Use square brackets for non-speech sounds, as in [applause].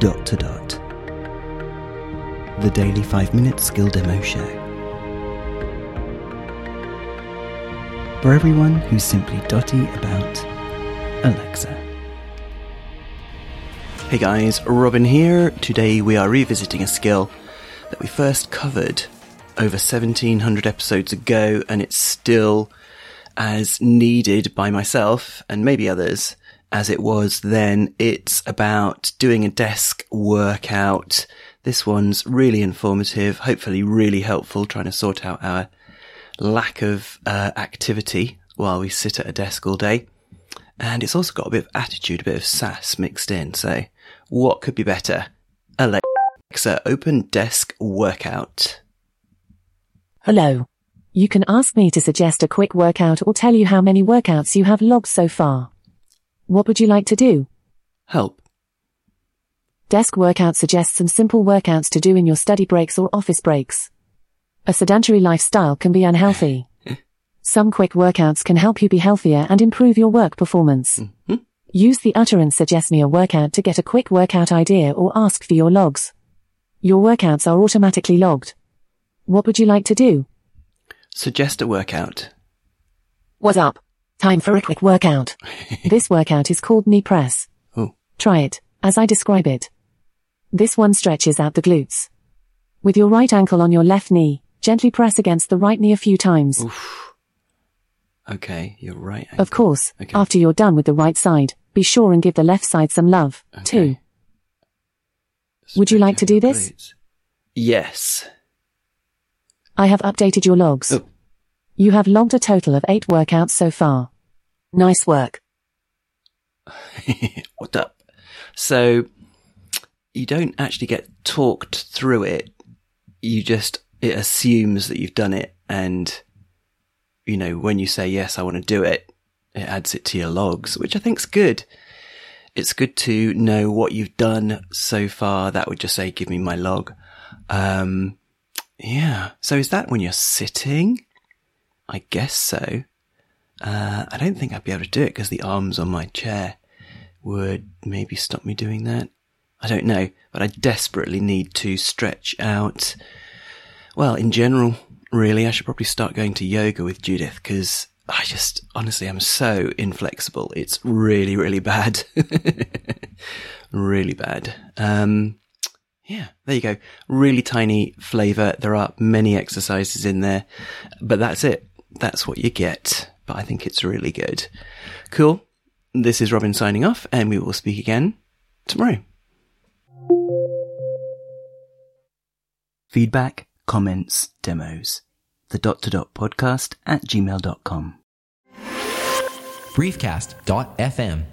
dot to dot. The daily 5 minute skill demo show. For everyone who's simply dotty about Alexa. Hey guys, Robin here. Today we are revisiting a skill that we first covered over 1700 episodes ago and it's still as needed by myself and maybe others as it was then. It's about doing a desk workout. This one's really informative, hopefully really helpful trying to sort out our lack of uh, activity while we sit at a desk all day. And it's also got a bit of attitude, a bit of sass mixed in. So what could be better? Alexa, open desk workout. Hello. You can ask me to suggest a quick workout or tell you how many workouts you have logged so far. What would you like to do? Help. Desk Workout suggests some simple workouts to do in your study breaks or office breaks. A sedentary lifestyle can be unhealthy. [laughs] some quick workouts can help you be healthier and improve your work performance. Mm-hmm. Use the utterance suggest me a workout to get a quick workout idea or ask for your logs. Your workouts are automatically logged. What would you like to do? Suggest a workout. What's up? Time for a quick workout. [laughs] this workout is called knee press. Oh. Try it, as I describe it. This one stretches out the glutes. With your right ankle on your left knee, gently press against the right knee a few times. Oof. Okay, you're right. Of course, Okay. after you're done with the right side, be sure and give the left side some love, too. Okay. Would you like to do this? Yes. I have updated your logs. Oh. You have logged a total of eight workouts so far. Nice work. [laughs] what up? So you don't actually get talked through it. You just, it assumes that you've done it. And, you know, when you say, yes, I want to do it, it adds it to your logs, which I think's good. It's good to know what you've done so far. That would just say, give me my log. Um, yeah. So is that when you're sitting? I guess so. Uh, I don't think I'd be able to do it because the arms on my chair would maybe stop me doing that. I don't know, but I desperately need to stretch out. Well, in general, really, I should probably start going to yoga with Judith because I just, honestly, I'm so inflexible. It's really, really bad. [laughs] really bad. Um, yeah, there you go. Really tiny flavor. There are many exercises in there, but that's it. That's what you get. But I think it's really good. Cool. This is Robin signing off, and we will speak again tomorrow. Feedback, comments, demos. The dot to dot podcast at gmail.com. briefcast.fm